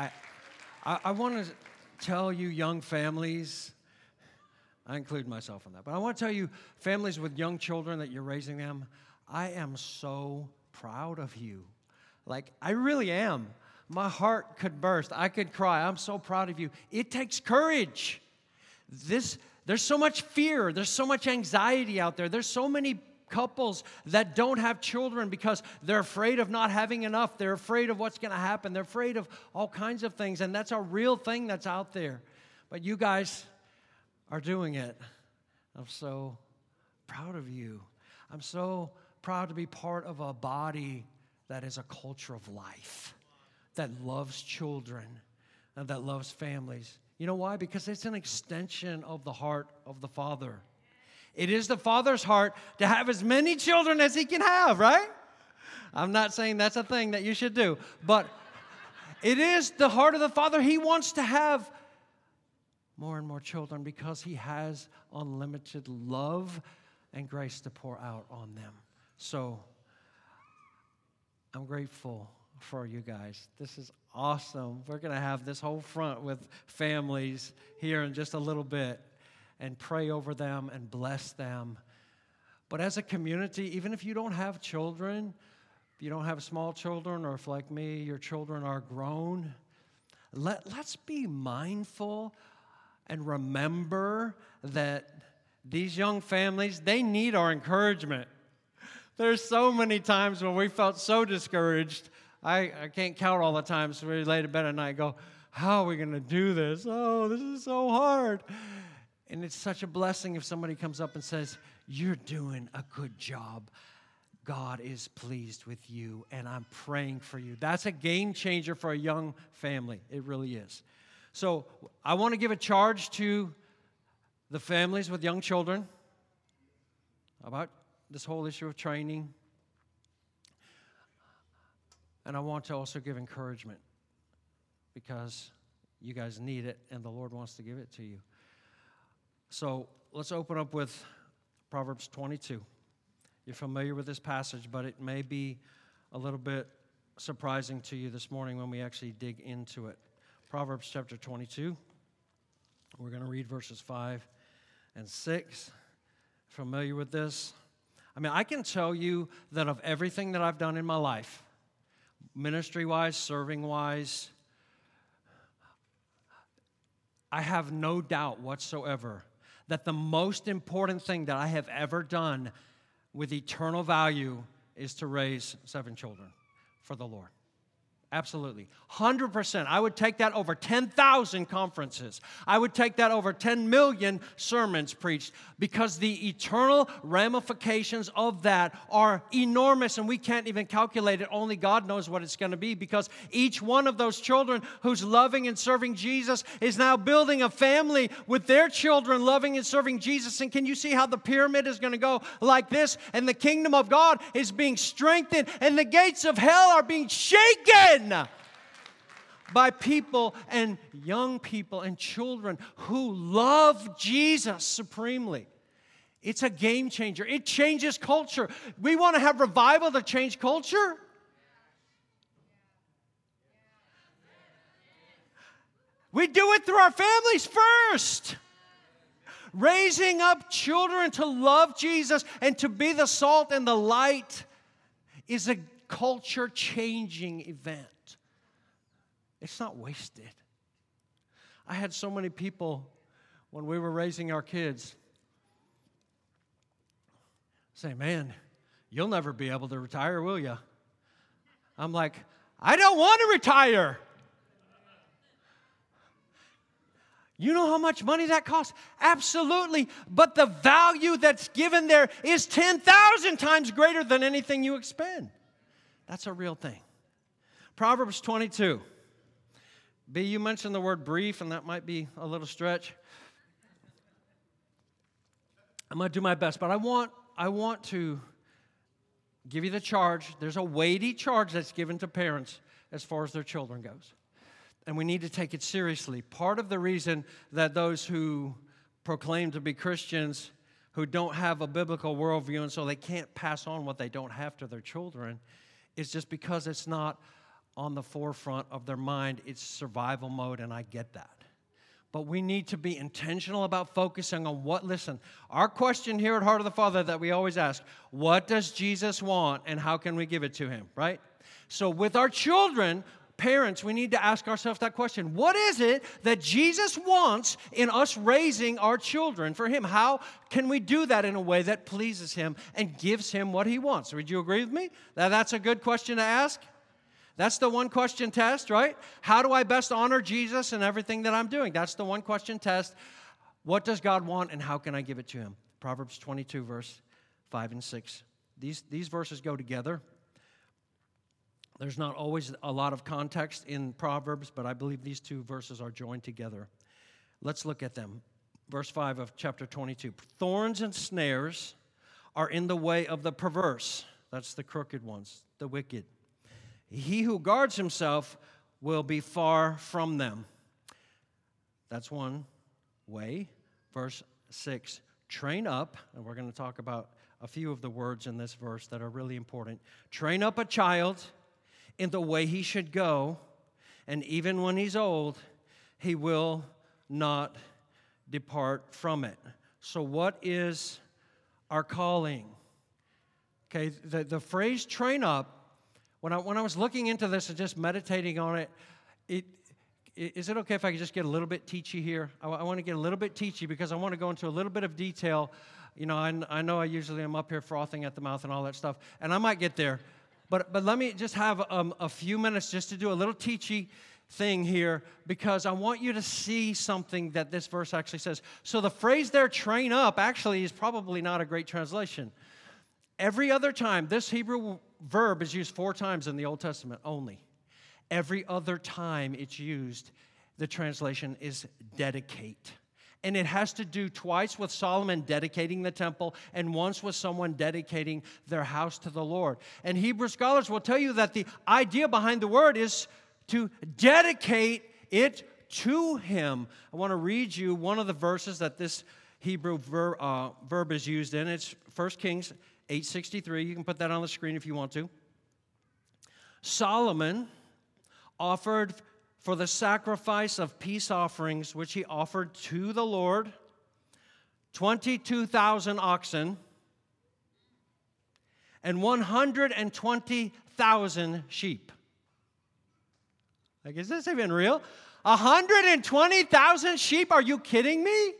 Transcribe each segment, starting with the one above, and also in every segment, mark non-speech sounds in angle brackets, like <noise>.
I, I, I want to tell you, young families, I include myself in that, but I want to tell you, families with young children that you're raising them, I am so proud of you. Like, I really am. My heart could burst. I could cry. I'm so proud of you. It takes courage. This, there's so much fear, there's so much anxiety out there, there's so many couples that don't have children because they're afraid of not having enough. They're afraid of what's going to happen. They're afraid of all kinds of things. And that's a real thing that's out there. But you guys are doing it. I'm so proud of you. I'm so proud to be part of a body that is a culture of life, that loves children, and that loves families. You know why? Because it's an extension of the heart of the Father. It is the Father's heart to have as many children as He can have, right? I'm not saying that's a thing that you should do, but it is the heart of the Father. He wants to have more and more children because He has unlimited love and grace to pour out on them. So I'm grateful for you guys. This is awesome. We're going to have this whole front with families here in just a little bit and pray over them and bless them. But as a community, even if you don't have children, if you don't have small children, or if, like me, your children are grown, let, let's be mindful and remember that these young families, they need our encouragement. There's so many times when we felt so discouraged. I, I can't count all the times so we lay to bed at night go, How are we going to do this? Oh, this is so hard. And it's such a blessing if somebody comes up and says, You're doing a good job. God is pleased with you, and I'm praying for you. That's a game changer for a young family. It really is. So I want to give a charge to the families with young children about this whole issue of training. And I want to also give encouragement because you guys need it and the Lord wants to give it to you. So let's open up with Proverbs 22. You're familiar with this passage, but it may be a little bit surprising to you this morning when we actually dig into it. Proverbs chapter 22. We're going to read verses 5 and 6. Familiar with this? I mean, I can tell you that of everything that I've done in my life, ministry wise, serving wise, I have no doubt whatsoever that the most important thing that I have ever done with eternal value is to raise seven children for the Lord. Absolutely. 100%. I would take that over 10,000 conferences. I would take that over 10 million sermons preached because the eternal ramifications of that are enormous and we can't even calculate it. Only God knows what it's going to be because each one of those children who's loving and serving Jesus is now building a family with their children loving and serving Jesus. And can you see how the pyramid is going to go like this? And the kingdom of God is being strengthened and the gates of hell are being shaken by people and young people and children who love Jesus supremely. It's a game changer. It changes culture. We want to have revival to change culture. We do it through our families first. Raising up children to love Jesus and to be the salt and the light is a culture changing event. It's not wasted. I had so many people when we were raising our kids say, Man, you'll never be able to retire, will you? I'm like, I don't want to retire. You know how much money that costs? Absolutely. But the value that's given there is 10,000 times greater than anything you expend. That's a real thing. Proverbs 22. B, you mentioned the word brief, and that might be a little stretch. I'm going to do my best, but I want, I want to give you the charge. There's a weighty charge that's given to parents as far as their children goes. And we need to take it seriously. Part of the reason that those who proclaim to be Christians who don't have a biblical worldview and so they can't pass on what they don't have to their children is just because it's not on the forefront of their mind. It's survival mode, and I get that. But we need to be intentional about focusing on what, listen, our question here at Heart of the Father that we always ask what does Jesus want and how can we give it to him, right? So with our children, parents, we need to ask ourselves that question What is it that Jesus wants in us raising our children for Him? How can we do that in a way that pleases Him and gives Him what He wants? Would you agree with me? That that's a good question to ask? That's the one question test, right? How do I best honor Jesus in everything that I'm doing? That's the one question test. What does God want and how can I give it to Him? Proverbs 22, verse 5 and 6. These, these verses go together. There's not always a lot of context in Proverbs, but I believe these two verses are joined together. Let's look at them. Verse 5 of chapter 22 Thorns and snares are in the way of the perverse. That's the crooked ones, the wicked. He who guards himself will be far from them. That's one way. Verse 6 Train up, and we're going to talk about a few of the words in this verse that are really important. Train up a child in the way he should go, and even when he's old, he will not depart from it. So, what is our calling? Okay, the, the phrase train up when I, when I was looking into this and just meditating on it, it, is it okay if I could just get a little bit teachy here? I, I want to get a little bit teachy because I want to go into a little bit of detail. You know, I, I know I usually am up here frothing at the mouth and all that stuff, and I might get there. But, but let me just have um, a few minutes just to do a little teachy thing here because I want you to see something that this verse actually says. So the phrase there, train up, actually is probably not a great translation. Every other time, this Hebrew verb is used four times in the Old Testament only. Every other time it's used, the translation is dedicate. And it has to do twice with Solomon dedicating the temple and once with someone dedicating their house to the Lord. And Hebrew scholars will tell you that the idea behind the word is to dedicate it to Him. I want to read you one of the verses that this Hebrew ver, uh, verb is used in. It's 1 Kings 863. You can put that on the screen if you want to. Solomon offered for the sacrifice of peace offerings, which he offered to the Lord, 22,000 oxen and 120,000 sheep. Like, is this even real? 120,000 sheep? Are you kidding me?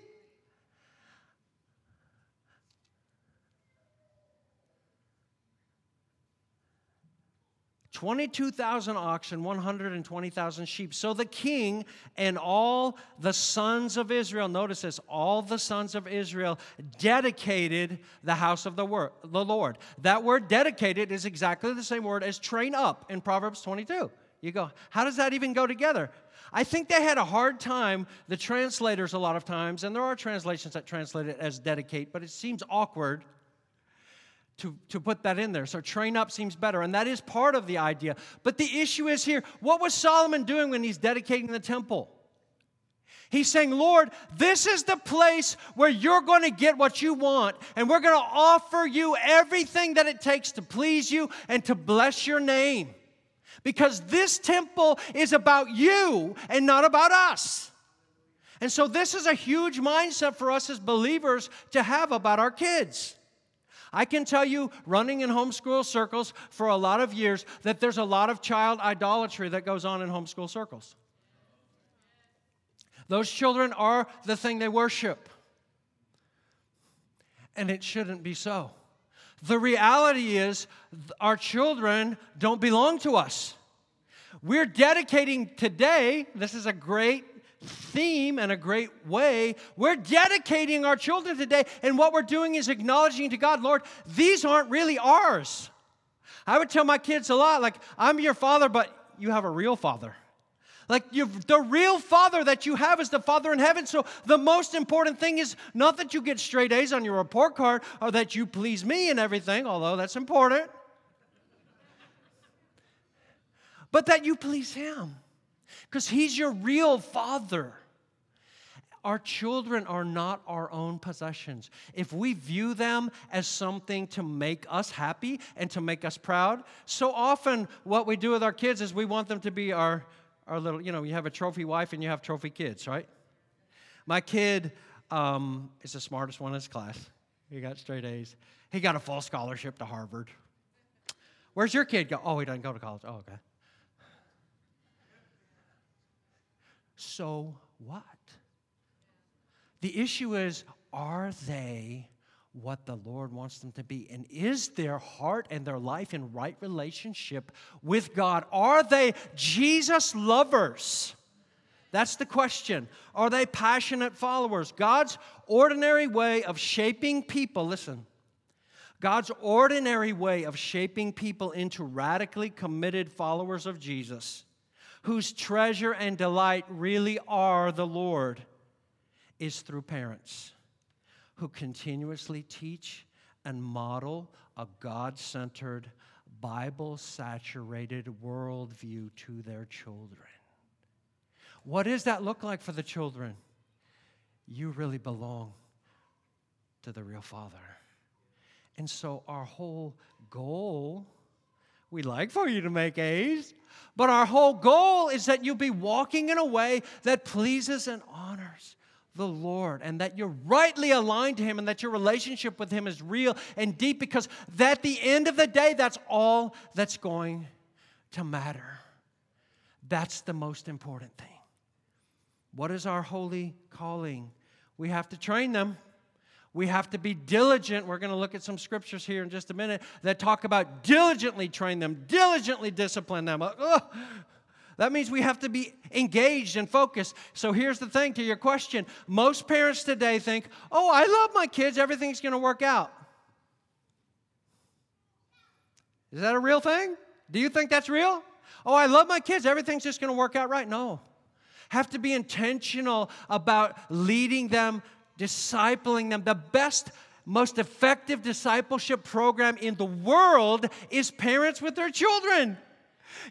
22,000 oxen, 120,000 sheep. So the king and all the sons of Israel, notice this, all the sons of Israel dedicated the house of the, word, the Lord. That word dedicated is exactly the same word as train up in Proverbs 22. You go, how does that even go together? I think they had a hard time, the translators, a lot of times, and there are translations that translate it as dedicate, but it seems awkward to, to put that in there. So train up seems better, and that is part of the idea. But the issue is here what was Solomon doing when he's dedicating the temple? He's saying, Lord, this is the place where you're going to get what you want, and we're going to offer you everything that it takes to please you and to bless your name. Because this temple is about you and not about us. And so, this is a huge mindset for us as believers to have about our kids. I can tell you, running in homeschool circles for a lot of years, that there's a lot of child idolatry that goes on in homeschool circles. Those children are the thing they worship. And it shouldn't be so. The reality is, our children don't belong to us. We're dedicating today, this is a great theme and a great way. We're dedicating our children today, and what we're doing is acknowledging to God, Lord, these aren't really ours. I would tell my kids a lot, like, I'm your father, but you have a real father. Like the real father that you have is the father in heaven. So the most important thing is not that you get straight A's on your report card or that you please me and everything, although that's important. But that you please him because He's your real Father. Our children are not our own possessions. If we view them as something to make us happy and to make us proud, so often what we do with our kids is we want them to be our, our little, you know, you have a trophy wife and you have trophy kids, right? My kid um, is the smartest one in his class. He got straight A's. He got a full scholarship to Harvard. Where's your kid go? Oh, he doesn't go to college. Oh, okay. So what? The issue is are they what the Lord wants them to be? And is their heart and their life in right relationship with God? Are they Jesus lovers? That's the question. Are they passionate followers? God's ordinary way of shaping people, listen, God's ordinary way of shaping people into radically committed followers of Jesus, whose treasure and delight really are the Lord, is through parents who continuously teach and model a God centered, Bible saturated worldview to their children. What does that look like for the children? You really belong to the real Father. And so, our whole goal, we like for you to make A's, but our whole goal is that you'll be walking in a way that pleases and honors the Lord and that you're rightly aligned to Him and that your relationship with Him is real and deep because at the end of the day, that's all that's going to matter. That's the most important thing. What is our holy calling? We have to train them. We have to be diligent. We're going to look at some scriptures here in just a minute that talk about diligently train them, diligently discipline them. Ugh. That means we have to be engaged and focused. So here's the thing to your question most parents today think, oh, I love my kids, everything's going to work out. Is that a real thing? Do you think that's real? Oh, I love my kids, everything's just going to work out right. No have to be intentional about leading them, discipling them. The best, most effective discipleship program in the world is parents with their children.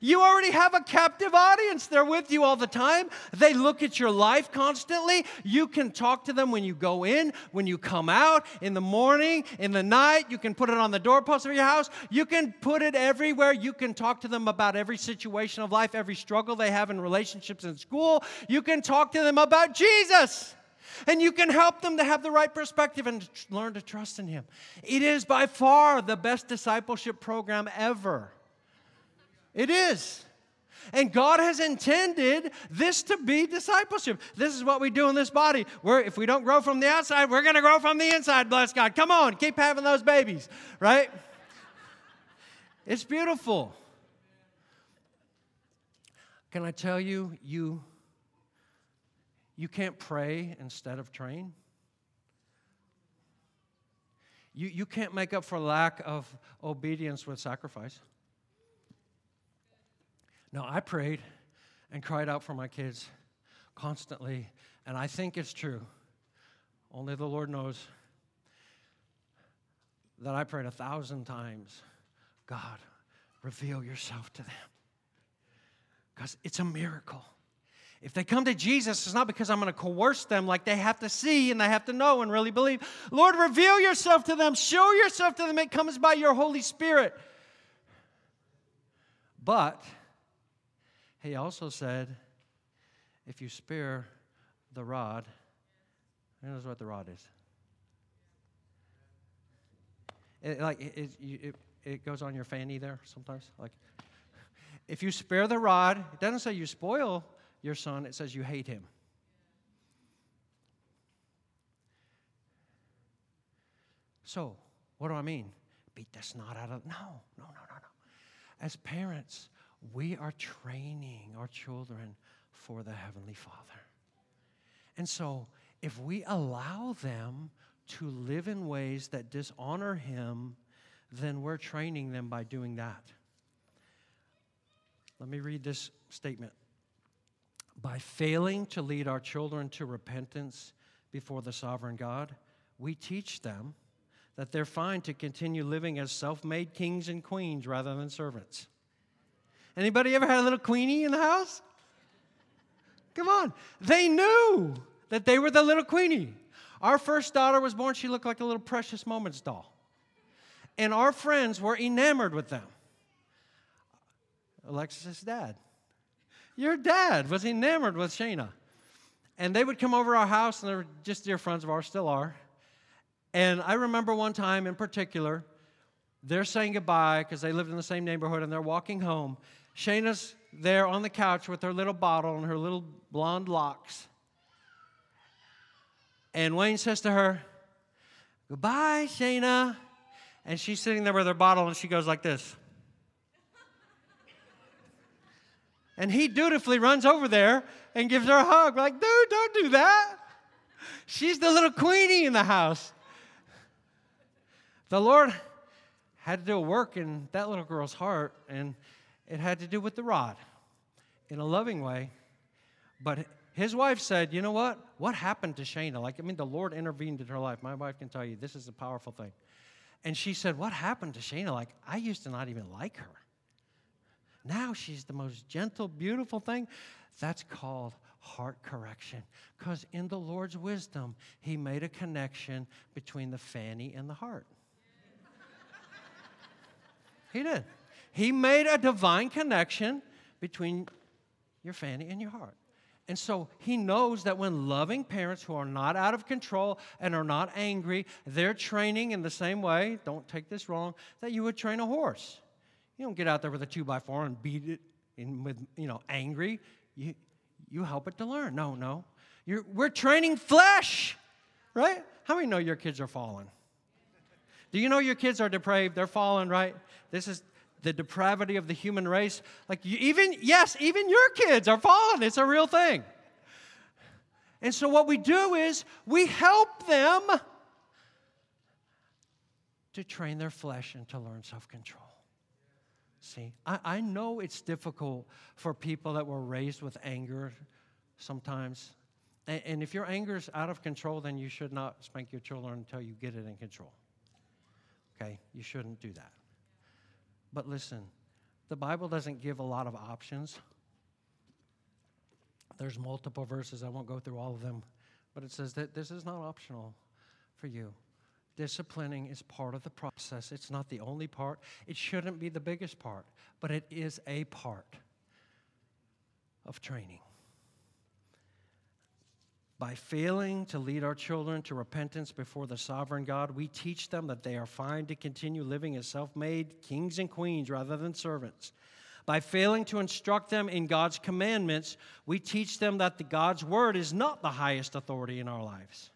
You already have a captive audience. They're with you all the time. They look at your life constantly. You can talk to them when you go in, when you come out, in the morning, in the night. You can put it on the doorpost of your house. You can put it everywhere. You can talk to them about every situation of life, every struggle they have in relationships in school. You can talk to them about Jesus. And you can help them to have the right perspective and learn to trust in Him. It is by far the best discipleship program ever. It is. And God has intended this to be discipleship. This is what we do in this body. Where if we don't grow from the outside, we're going to grow from the inside, bless God. Come on, keep having those babies, right? It's beautiful. Can I tell you, you, you can't pray instead of train? You, you can't make up for lack of obedience with sacrifice. No, I prayed and cried out for my kids constantly, and I think it's true. Only the Lord knows that I prayed a thousand times God, reveal yourself to them. Because it's a miracle. If they come to Jesus, it's not because I'm going to coerce them like they have to see and they have to know and really believe. Lord, reveal yourself to them, show yourself to them. It comes by your Holy Spirit. But he also said, if you spare the rod, who knows what the rod is? It, like it, it, it goes on your fanny there sometimes. Like, if you spare the rod, it doesn't say you spoil your son, it says you hate him. So, what do I mean? Beat the snot out of no, no, no, no, no. As parents, we are training our children for the Heavenly Father. And so, if we allow them to live in ways that dishonor Him, then we're training them by doing that. Let me read this statement. By failing to lead our children to repentance before the sovereign God, we teach them that they're fine to continue living as self made kings and queens rather than servants. Anybody ever had a little queenie in the house? Come on. They knew. that they were the little queenie. Our first daughter was born, she looked like a little precious moments doll. And our friends were enamored with them. Alexis's dad. Your dad was enamored with Shayna. And they would come over our house, and they were just dear friends of ours, still are. And I remember one time in particular, they're saying goodbye because they lived in the same neighborhood and they're walking home. Shayna's there on the couch with her little bottle and her little blonde locks. And Wayne says to her, Goodbye, Shayna. And she's sitting there with her bottle and she goes like this. And he dutifully runs over there and gives her a hug, like, dude, don't do that. She's the little queenie in the house. The Lord had to do a work in that little girl's heart, and it had to do with the rod in a loving way. But his wife said, You know what? What happened to Shayna? Like, I mean, the Lord intervened in her life. My wife can tell you this is a powerful thing. And she said, What happened to Shayna? Like, I used to not even like her. Now she's the most gentle, beautiful thing. That's called heart correction. Because in the Lord's wisdom, He made a connection between the fanny and the heart. <laughs> he did. He made a divine connection between your fanny and your heart. And so he knows that when loving parents who are not out of control and are not angry, they're training in the same way, don't take this wrong, that you would train a horse. You don't get out there with a two by four and beat it in with, you know, angry. You, you help it to learn. No, no. You're, we're training flesh, right? How many know your kids are fallen? Do you know your kids are depraved? They're fallen, right? This is the depravity of the human race. Like, you, even, yes, even your kids are fallen. It's a real thing. And so, what we do is we help them to train their flesh and to learn self control. See, I, I know it's difficult for people that were raised with anger sometimes. And, and if your anger is out of control, then you should not spank your children until you get it in control. Okay? You shouldn't do that. But listen, the Bible doesn't give a lot of options. There's multiple verses. I won't go through all of them. But it says that this is not optional for you. Disciplining is part of the process. It's not the only part. It shouldn't be the biggest part, but it is a part of training. By failing to lead our children to repentance before the sovereign God, we teach them that they are fine to continue living as self made kings and queens rather than servants. By failing to instruct them in God's commandments, we teach them that the God's word is not the highest authority in our lives.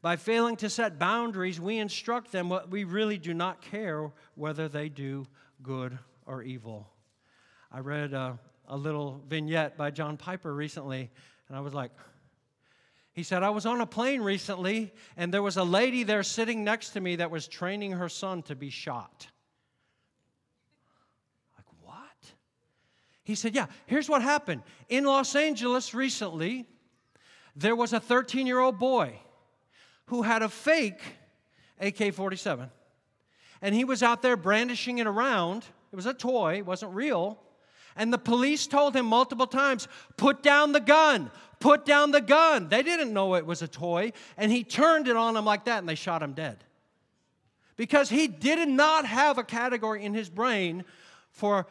By failing to set boundaries, we instruct them what we really do not care whether they do good or evil. I read a, a little vignette by John Piper recently, and I was like, he said, I was on a plane recently, and there was a lady there sitting next to me that was training her son to be shot. Like, what? He said, Yeah, here's what happened. In Los Angeles recently, there was a 13 year old boy who had a fake AK 47. And he was out there brandishing it around. It was a toy, it wasn't real. And the police told him multiple times, put down the gun, put down the gun. They didn't know it was a toy. And he turned it on them like that and they shot him dead. Because he did not have a category in his brain for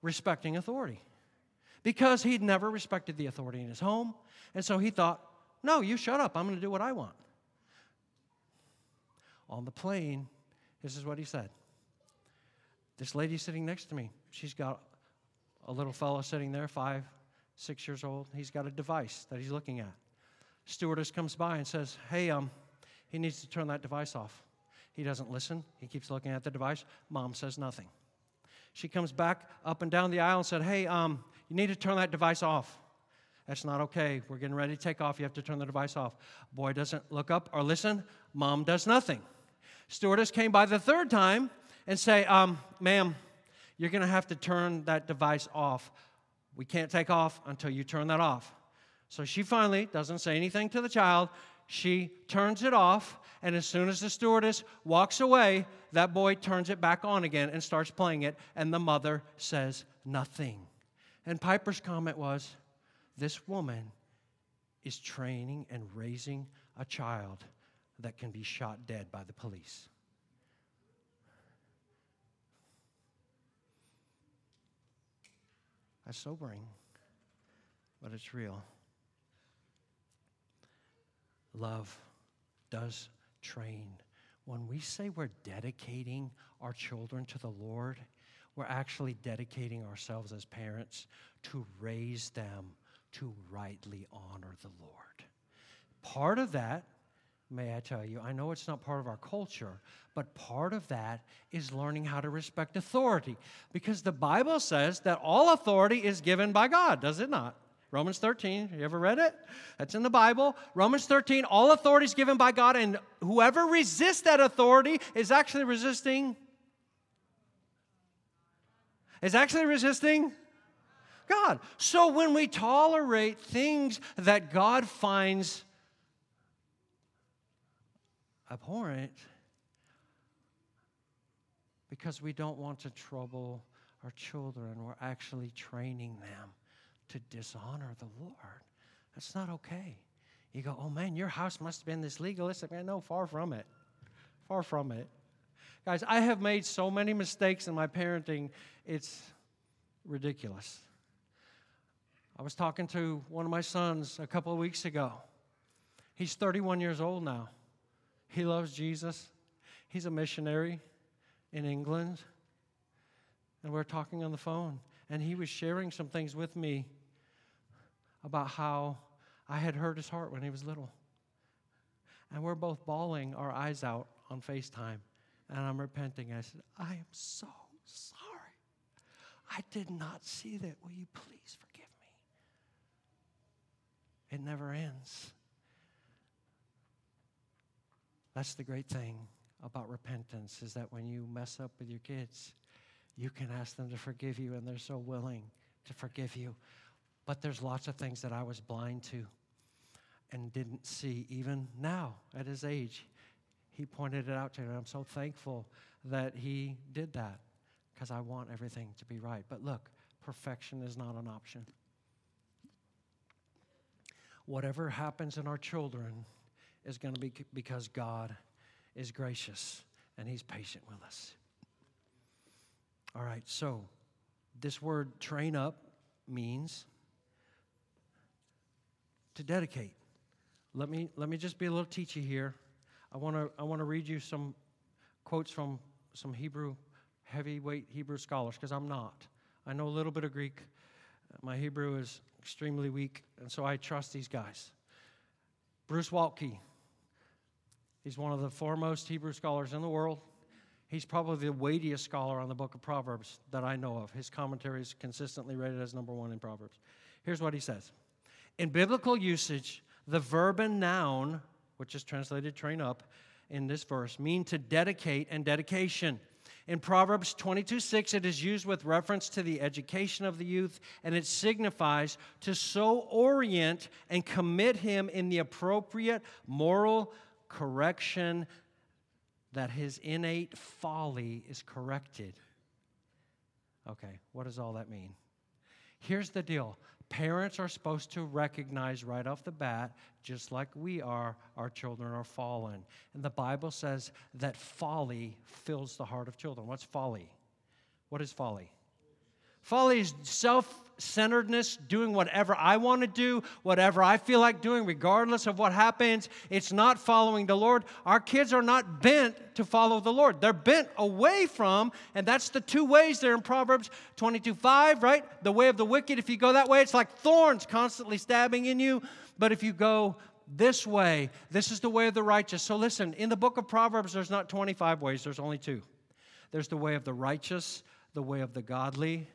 respecting authority. Because he'd never respected the authority in his home. And so he thought, no, you shut up. I'm going to do what I want on the plane, this is what he said. This lady sitting next to me, she's got a little fellow sitting there, five, six years old. He's got a device that he's looking at. Stewardess comes by and says, Hey, um, he needs to turn that device off. He doesn't listen. He keeps looking at the device. Mom says nothing. She comes back up and down the aisle and said, Hey, um, you need to turn that device off. That's not okay. We're getting ready to take off. You have to turn the device off. Boy doesn't look up or listen. Mom does nothing. Stewardess came by the third time and say, um, ma'am, you're going to have to turn that device off. We can't take off until you turn that off. So she finally doesn't say anything to the child. She turns it off, and as soon as the stewardess walks away, that boy turns it back on again and starts playing it, and the mother says nothing. And Piper's comment was, This woman is training and raising a child that can be shot dead by the police. That's sobering, but it's real. Love does train. When we say we're dedicating our children to the Lord, we're actually dedicating ourselves as parents to raise them to rightly honor the Lord. Part of that, may I tell you, I know it's not part of our culture, but part of that is learning how to respect authority. Because the Bible says that all authority is given by God, does it not? Romans 13, you ever read it? That's in the Bible. Romans 13, all authority is given by God, and whoever resists that authority is actually resisting. Is actually resisting God. So when we tolerate things that God finds abhorrent, because we don't want to trouble our children, we're actually training them to dishonor the Lord. That's not okay. You go, oh man, your house must have been this legalistic. Man, no, far from it. Far from it. Guys, I have made so many mistakes in my parenting, it's ridiculous. I was talking to one of my sons a couple of weeks ago. He's 31 years old now. He loves Jesus. He's a missionary in England. And we are talking on the phone. And he was sharing some things with me about how I had hurt his heart when he was little. And we're both bawling our eyes out on FaceTime. And I'm repenting. I said, I am so sorry. I did not see that. Will you please forgive me? It never ends. That's the great thing about repentance is that when you mess up with your kids, you can ask them to forgive you, and they're so willing to forgive you. But there's lots of things that I was blind to and didn't see, even now at his age. He pointed it out to me. I'm so thankful that he did that because I want everything to be right. But look, perfection is not an option. Whatever happens in our children is going to be because God is gracious and He's patient with us. All right, so this word train up means to dedicate. Let me, let me just be a little teachy here. I want to I wanna read you some quotes from some Hebrew, heavyweight Hebrew scholars, because I'm not. I know a little bit of Greek. My Hebrew is extremely weak, and so I trust these guys. Bruce Waltke, He's one of the foremost Hebrew scholars in the world. He's probably the weightiest scholar on the book of Proverbs that I know of. His commentary is consistently rated as number one in Proverbs. Here's what he says In biblical usage, the verb and noun, which is translated train up in this verse, mean to dedicate and dedication. In Proverbs 22 6, it is used with reference to the education of the youth, and it signifies to so orient and commit him in the appropriate moral correction that his innate folly is corrected. Okay, what does all that mean? Here's the deal parents are supposed to recognize right off the bat, just like we are, our children are fallen. And the Bible says that folly fills the heart of children. What's folly? What is folly? Folly is self centeredness, doing whatever I want to do, whatever I feel like doing, regardless of what happens. It's not following the Lord. Our kids are not bent to follow the Lord. They're bent away from, and that's the two ways there in Proverbs 22 5, right? The way of the wicked, if you go that way, it's like thorns constantly stabbing in you. But if you go this way, this is the way of the righteous. So listen, in the book of Proverbs, there's not 25 ways, there's only two. There's the way of the righteous, the way of the godly,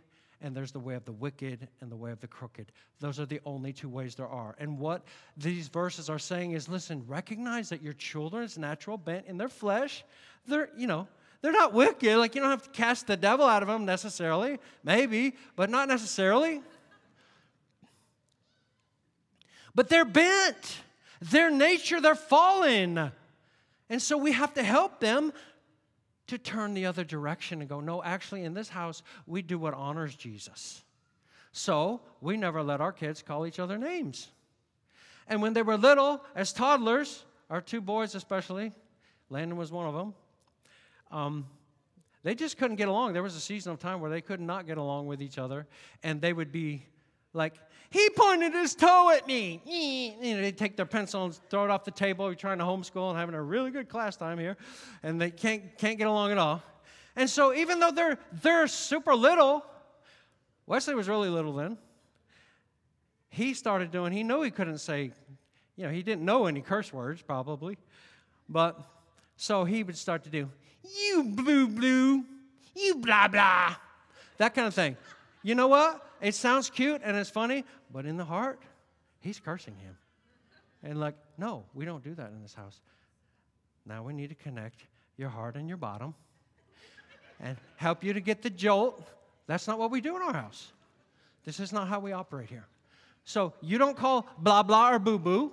and there's the way of the wicked and the way of the crooked. Those are the only two ways there are. And what these verses are saying is listen, recognize that your children's natural bent in their flesh, they're, you know, they're not wicked. Like you don't have to cast the devil out of them necessarily, maybe, but not necessarily. But they're bent. Their nature, they're fallen. And so we have to help them to turn the other direction and go, no, actually, in this house, we do what honors Jesus. So we never let our kids call each other names. And when they were little, as toddlers, our two boys especially, Landon was one of them, um, they just couldn't get along. There was a season of time where they could not get along with each other, and they would be like, he pointed his toe at me. You know, they take their pencil and throw it off the table. You're trying to homeschool and having a really good class time here, and they can't, can't get along at all. And so, even though they're, they're super little, Wesley was really little then. He started doing, he knew he couldn't say, you know, he didn't know any curse words probably, but so he would start to do, you blue blue, you blah blah, that kind of thing. You know what? It sounds cute and it's funny, but in the heart, he's cursing him. And like, no, we don't do that in this house. Now we need to connect your heart and your bottom and help you to get the jolt. That's not what we do in our house. This is not how we operate here. So you don't call blah blah or boo boo.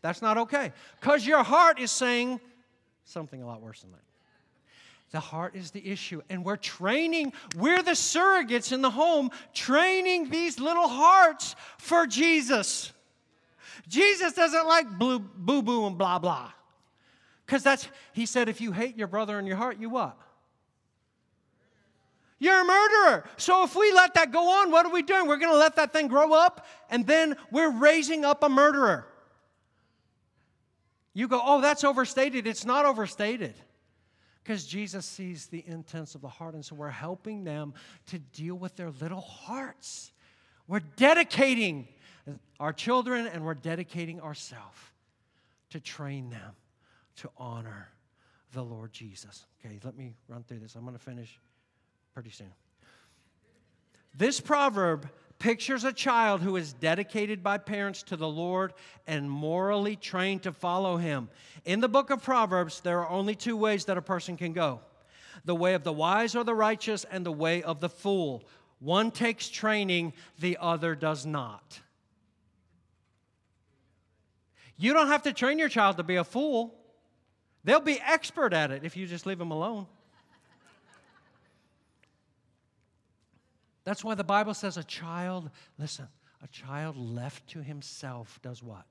That's not okay. Because your heart is saying something a lot worse than that. The heart is the issue. And we're training, we're the surrogates in the home, training these little hearts for Jesus. Jesus doesn't like boo boo and blah blah. Because that's, he said, if you hate your brother in your heart, you what? You're a murderer. So if we let that go on, what are we doing? We're going to let that thing grow up, and then we're raising up a murderer. You go, oh, that's overstated. It's not overstated. Because Jesus sees the intents of the heart, and so we're helping them to deal with their little hearts. We're dedicating our children and we're dedicating ourselves to train them to honor the Lord Jesus. Okay, let me run through this. I'm going to finish pretty soon. This proverb pictures a child who is dedicated by parents to the Lord and morally trained to follow him. In the book of Proverbs, there are only two ways that a person can go the way of the wise or the righteous, and the way of the fool. One takes training, the other does not. You don't have to train your child to be a fool. They'll be expert at it if you just leave them alone. That's why the Bible says a child, listen, a child left to himself does what?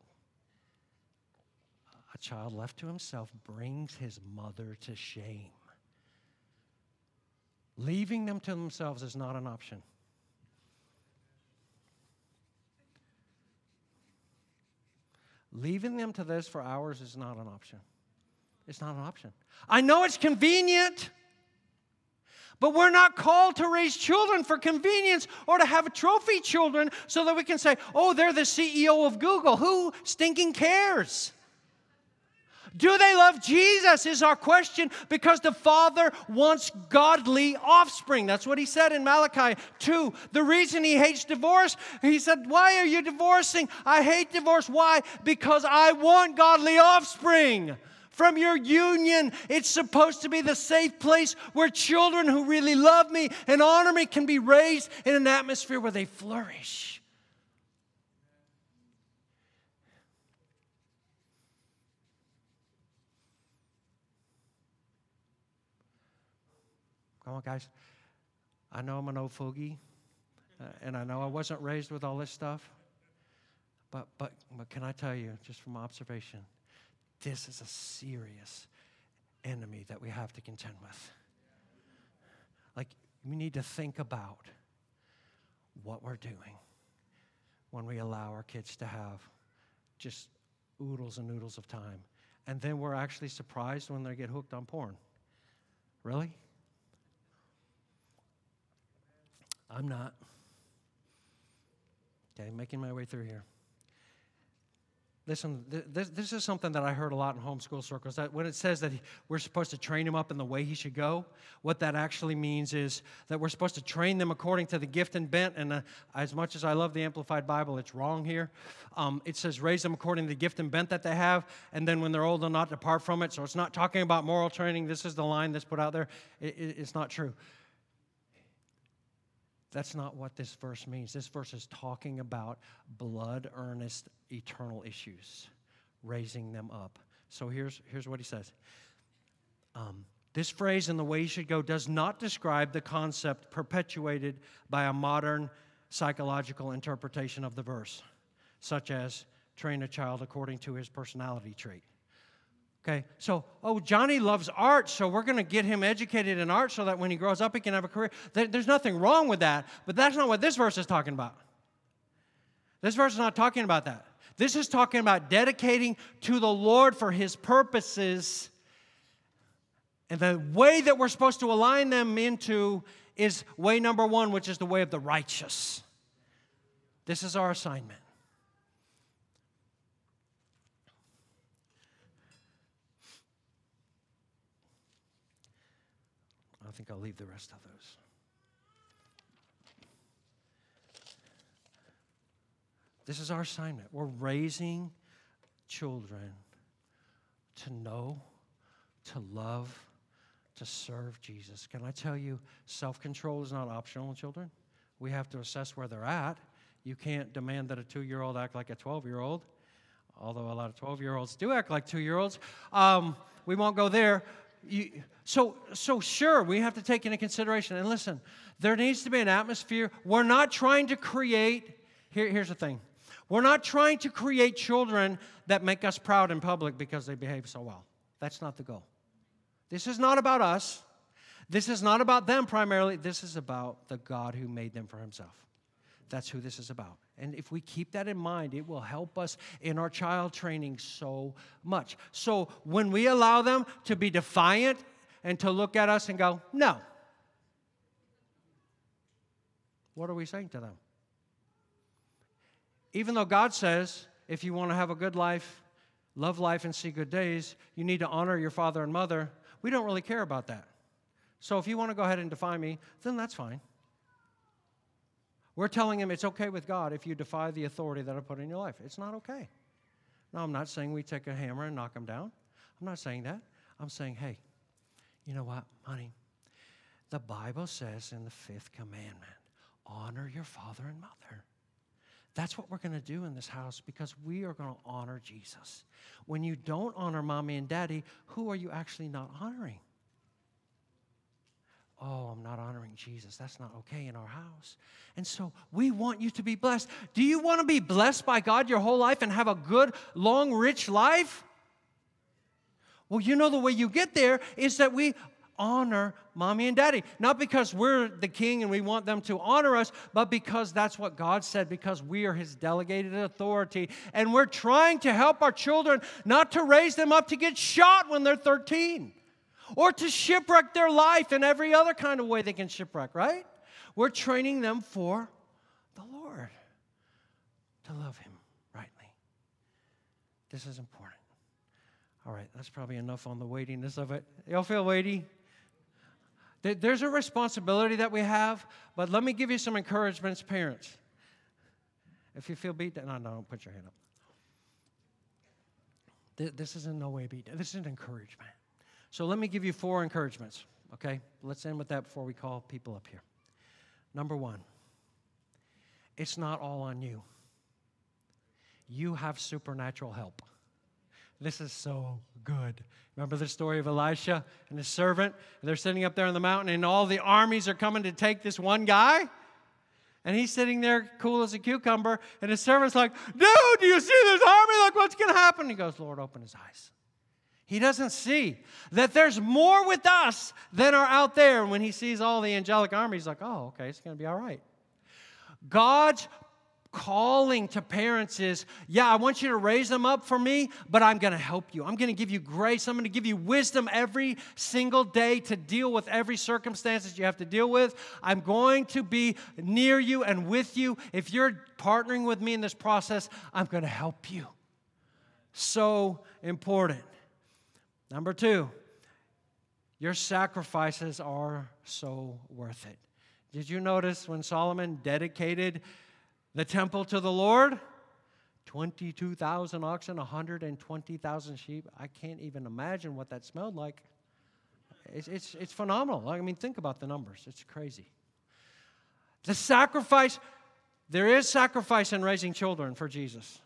A child left to himself brings his mother to shame. Leaving them to themselves is not an option. Leaving them to this for hours is not an option. It's not an option. I know it's convenient. But we're not called to raise children for convenience or to have trophy children so that we can say, oh, they're the CEO of Google. Who stinking cares? Do they love Jesus? Is our question because the Father wants godly offspring. That's what he said in Malachi 2. The reason he hates divorce, he said, Why are you divorcing? I hate divorce. Why? Because I want godly offspring from your union. It's supposed to be the safe place where children who really love me and honor me can be raised in an atmosphere where they flourish. Come on, guys. I know I'm an old fogey, uh, and I know I wasn't raised with all this stuff. But, but, but can I tell you, just from observation, this is a serious enemy that we have to contend with. Like, we need to think about what we're doing when we allow our kids to have just oodles and oodles of time. And then we're actually surprised when they get hooked on porn. Really? I'm not. Okay, making my way through here. Listen, this, this is something that I heard a lot in homeschool circles. That when it says that we're supposed to train him up in the way he should go, what that actually means is that we're supposed to train them according to the gift and bent. And uh, as much as I love the Amplified Bible, it's wrong here. Um, it says raise them according to the gift and bent that they have, and then when they're old, they'll not depart from it. So it's not talking about moral training. This is the line that's put out there. It, it, it's not true. That's not what this verse means. This verse is talking about blood earnest eternal issues, raising them up. So here's, here's what he says. Um, this phrase, in the way you should go, does not describe the concept perpetuated by a modern psychological interpretation of the verse, such as train a child according to his personality trait. Okay, so, oh, Johnny loves art, so we're going to get him educated in art so that when he grows up, he can have a career. There's nothing wrong with that, but that's not what this verse is talking about. This verse is not talking about that. This is talking about dedicating to the Lord for his purposes. And the way that we're supposed to align them into is way number one, which is the way of the righteous. This is our assignment. Think I'll leave the rest of those. This is our assignment. We're raising children to know, to love, to serve Jesus. Can I tell you, self control is not optional in children? We have to assess where they're at. You can't demand that a two year old act like a 12 year old, although a lot of 12 year olds do act like two year olds. Um, we won't go there. You, so, so sure, we have to take into consideration. And listen, there needs to be an atmosphere. We're not trying to create. Here, here's the thing we're not trying to create children that make us proud in public because they behave so well. That's not the goal. This is not about us. This is not about them primarily. This is about the God who made them for himself. That's who this is about. And if we keep that in mind, it will help us in our child training so much. So when we allow them to be defiant and to look at us and go, no, what are we saying to them? Even though God says, if you want to have a good life, love life, and see good days, you need to honor your father and mother, we don't really care about that. So if you want to go ahead and defy me, then that's fine. We're telling him it's okay with God if you defy the authority that I put in your life. It's not okay. No, I'm not saying we take a hammer and knock him down. I'm not saying that. I'm saying, hey, you know what, honey? The Bible says in the fifth commandment honor your father and mother. That's what we're going to do in this house because we are going to honor Jesus. When you don't honor mommy and daddy, who are you actually not honoring? Oh, I'm not honoring Jesus. That's not okay in our house. And so we want you to be blessed. Do you want to be blessed by God your whole life and have a good, long, rich life? Well, you know the way you get there is that we honor mommy and daddy. Not because we're the king and we want them to honor us, but because that's what God said, because we are his delegated authority. And we're trying to help our children not to raise them up to get shot when they're 13 or to shipwreck their life in every other kind of way they can shipwreck, right? We're training them for the Lord to love Him rightly. This is important. All right, that's probably enough on the weightiness of it. Y'all feel weighty? There's a responsibility that we have, but let me give you some encouragements, parents. If you feel beat down, no, no, don't put your hand up. This is in no way beat down. This is an encouragement. So let me give you four encouragements, okay? Let's end with that before we call people up here. Number one, it's not all on you. You have supernatural help. This is so good. Remember the story of Elisha and his servant? They're sitting up there on the mountain, and all the armies are coming to take this one guy. And he's sitting there cool as a cucumber, and his servant's like, Dude, do you see this army? Like, what's going to happen? He goes, Lord, open his eyes. He doesn't see that there's more with us than are out there. And when he sees all the angelic army, he's like, oh, okay, it's going to be all right. God's calling to parents is, yeah, I want you to raise them up for me, but I'm going to help you. I'm going to give you grace. I'm going to give you wisdom every single day to deal with every circumstance that you have to deal with. I'm going to be near you and with you. If you're partnering with me in this process, I'm going to help you. So important. Number two, your sacrifices are so worth it. Did you notice when Solomon dedicated the temple to the Lord? 22,000 oxen, 120,000 sheep. I can't even imagine what that smelled like. It's, it's, it's phenomenal. I mean, think about the numbers. It's crazy. The sacrifice, there is sacrifice in raising children for Jesus.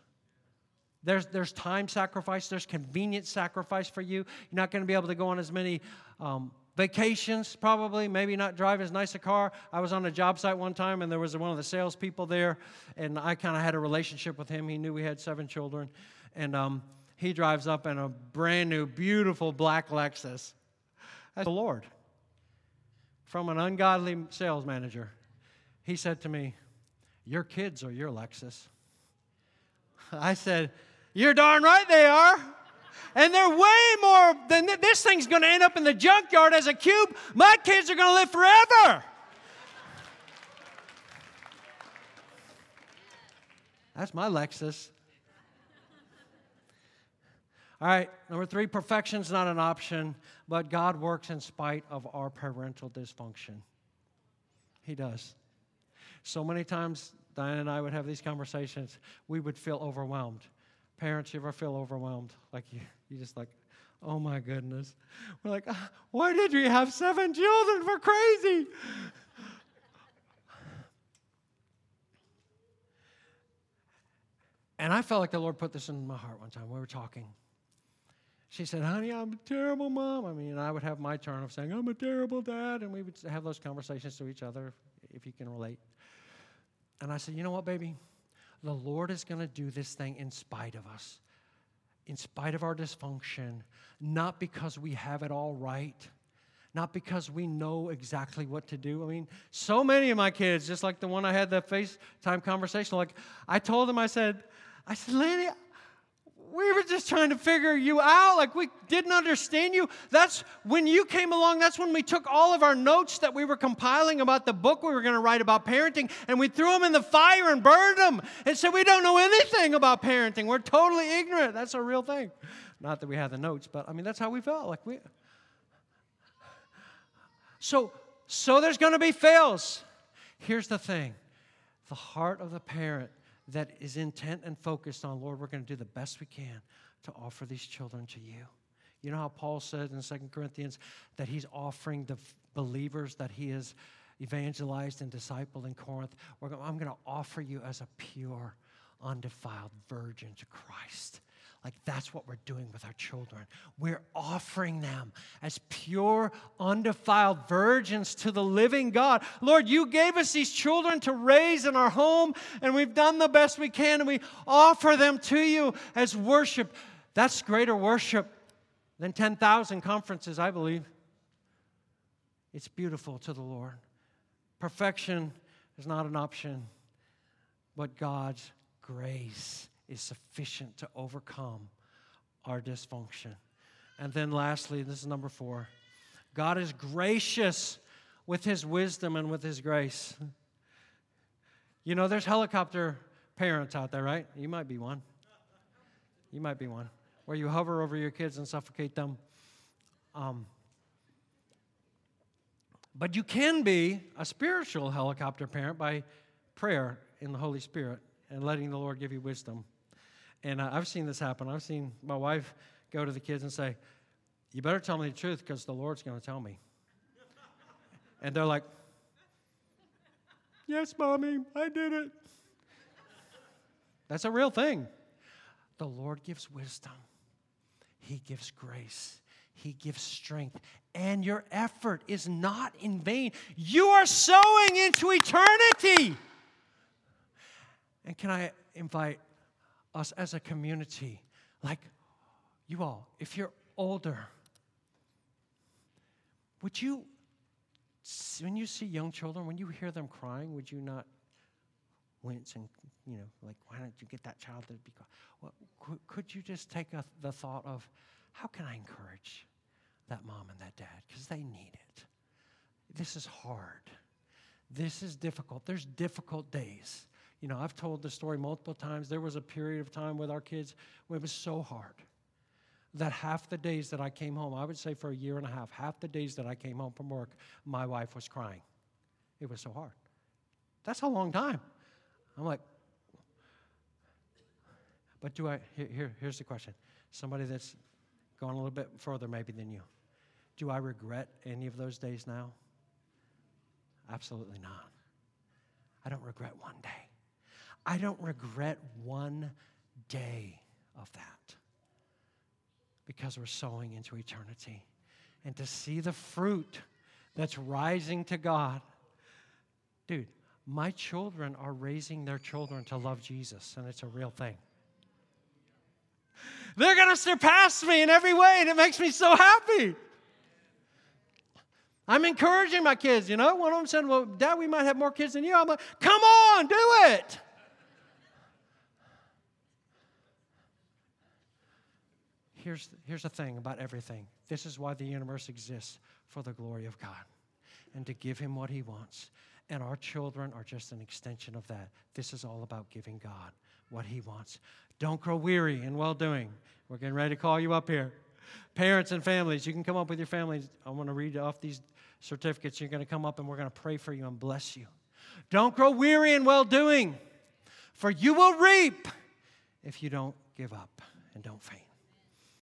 There's, there's time sacrifice, there's convenience sacrifice for you. You're not going to be able to go on as many um, vacations, probably, maybe not drive as nice a car. I was on a job site one time and there was one of the salespeople there, and I kind of had a relationship with him. He knew we had seven children, and um, he drives up in a brand new, beautiful black Lexus. That's the Lord. From an ungodly sales manager, he said to me, Your kids are your Lexus. <laughs> I said, You're darn right they are and they're way more than th- this thing's going to end up in the junkyard as a cube. My kids are going to live forever. That's my Lexus. All right, number three, perfection's not an option, but God works in spite of our parental dysfunction. He does. So many times, Diane and I would have these conversations, we would feel overwhelmed. Parents, you ever feel overwhelmed? Like you, you just like, oh my goodness. We're like, ah, why did we have seven children? We're crazy. And I felt like the Lord put this in my heart one time. We were talking. She said, Honey, I'm a terrible mom. I mean, I would have my turn of saying, I'm a terrible dad. And we would have those conversations to each other, if you can relate. And I said, You know what, baby? The Lord is going to do this thing in spite of us, in spite of our dysfunction, not because we have it all right, not because we know exactly what to do. I mean, so many of my kids, just like the one I had the FaceTime conversation, like I told them, I said, I said, Lanny, we were just trying to figure you out. Like we didn't understand you. That's when you came along, that's when we took all of our notes that we were compiling about the book we were going to write about parenting and we threw them in the fire and burned them and said, We don't know anything about parenting. We're totally ignorant. That's a real thing. Not that we had the notes, but I mean, that's how we felt. Like we. So, so there's going to be fails. Here's the thing the heart of the parent that is intent and focused on, Lord, we're going to do the best we can to offer these children to you. You know how Paul said in Second Corinthians that he's offering the believers that he has evangelized and discipled in Corinth? I'm going to offer you as a pure, undefiled virgin to Christ. Like that's what we're doing with our children. We're offering them as pure, undefiled virgins to the living God. Lord, you gave us these children to raise in our home, and we've done the best we can, and we offer them to you as worship. That's greater worship than 10,000 conferences, I believe. It's beautiful to the Lord. Perfection is not an option, but God's grace is sufficient to overcome our dysfunction. And then, lastly, this is number four God is gracious with his wisdom and with his grace. You know, there's helicopter parents out there, right? You might be one. You might be one. Where you hover over your kids and suffocate them. Um, but you can be a spiritual helicopter parent by prayer in the Holy Spirit and letting the Lord give you wisdom. And I've seen this happen. I've seen my wife go to the kids and say, You better tell me the truth because the Lord's going to tell me. <laughs> and they're like, Yes, mommy, I did it. That's a real thing. The Lord gives wisdom, He gives grace, He gives strength, and your effort is not in vain. You are sowing into eternity. And can I invite us as a community, like you all, if you're older, would you, when you see young children, when you hear them crying, would you not wince and, you know, like, why don't you get that child to be, well, could, could you just take a, the thought of, how can I encourage that mom and that dad? Because they need it. This is hard. This is difficult. There's difficult days. You know, I've told the story multiple times. There was a period of time with our kids where it was so hard that half the days that I came home, I would say for a year and a half, half the days that I came home from work, my wife was crying. It was so hard. That's a long time. I'm like, but do I, here, here, here's the question. Somebody that's gone a little bit further maybe than you. Do I regret any of those days now? Absolutely not. I don't regret one day. I don't regret one day of that because we're sowing into eternity. and to see the fruit that's rising to God. Dude, my children are raising their children to love Jesus, and it's a real thing. They're going to surpass me in every way, and it makes me so happy. I'm encouraging my kids. You know, one of them said, Well, Dad, we might have more kids than you. I'm like, Come on, do it. Here's, here's the thing about everything this is why the universe exists for the glory of God and to give Him what He wants. And our children are just an extension of that. This is all about giving God what He wants. Don't grow weary in well doing. We're getting ready to call you up here. Parents and families, you can come up with your families. I want to read off these certificates. You're going to come up and we're going to pray for you and bless you. Don't grow weary in well doing, for you will reap if you don't give up and don't faint.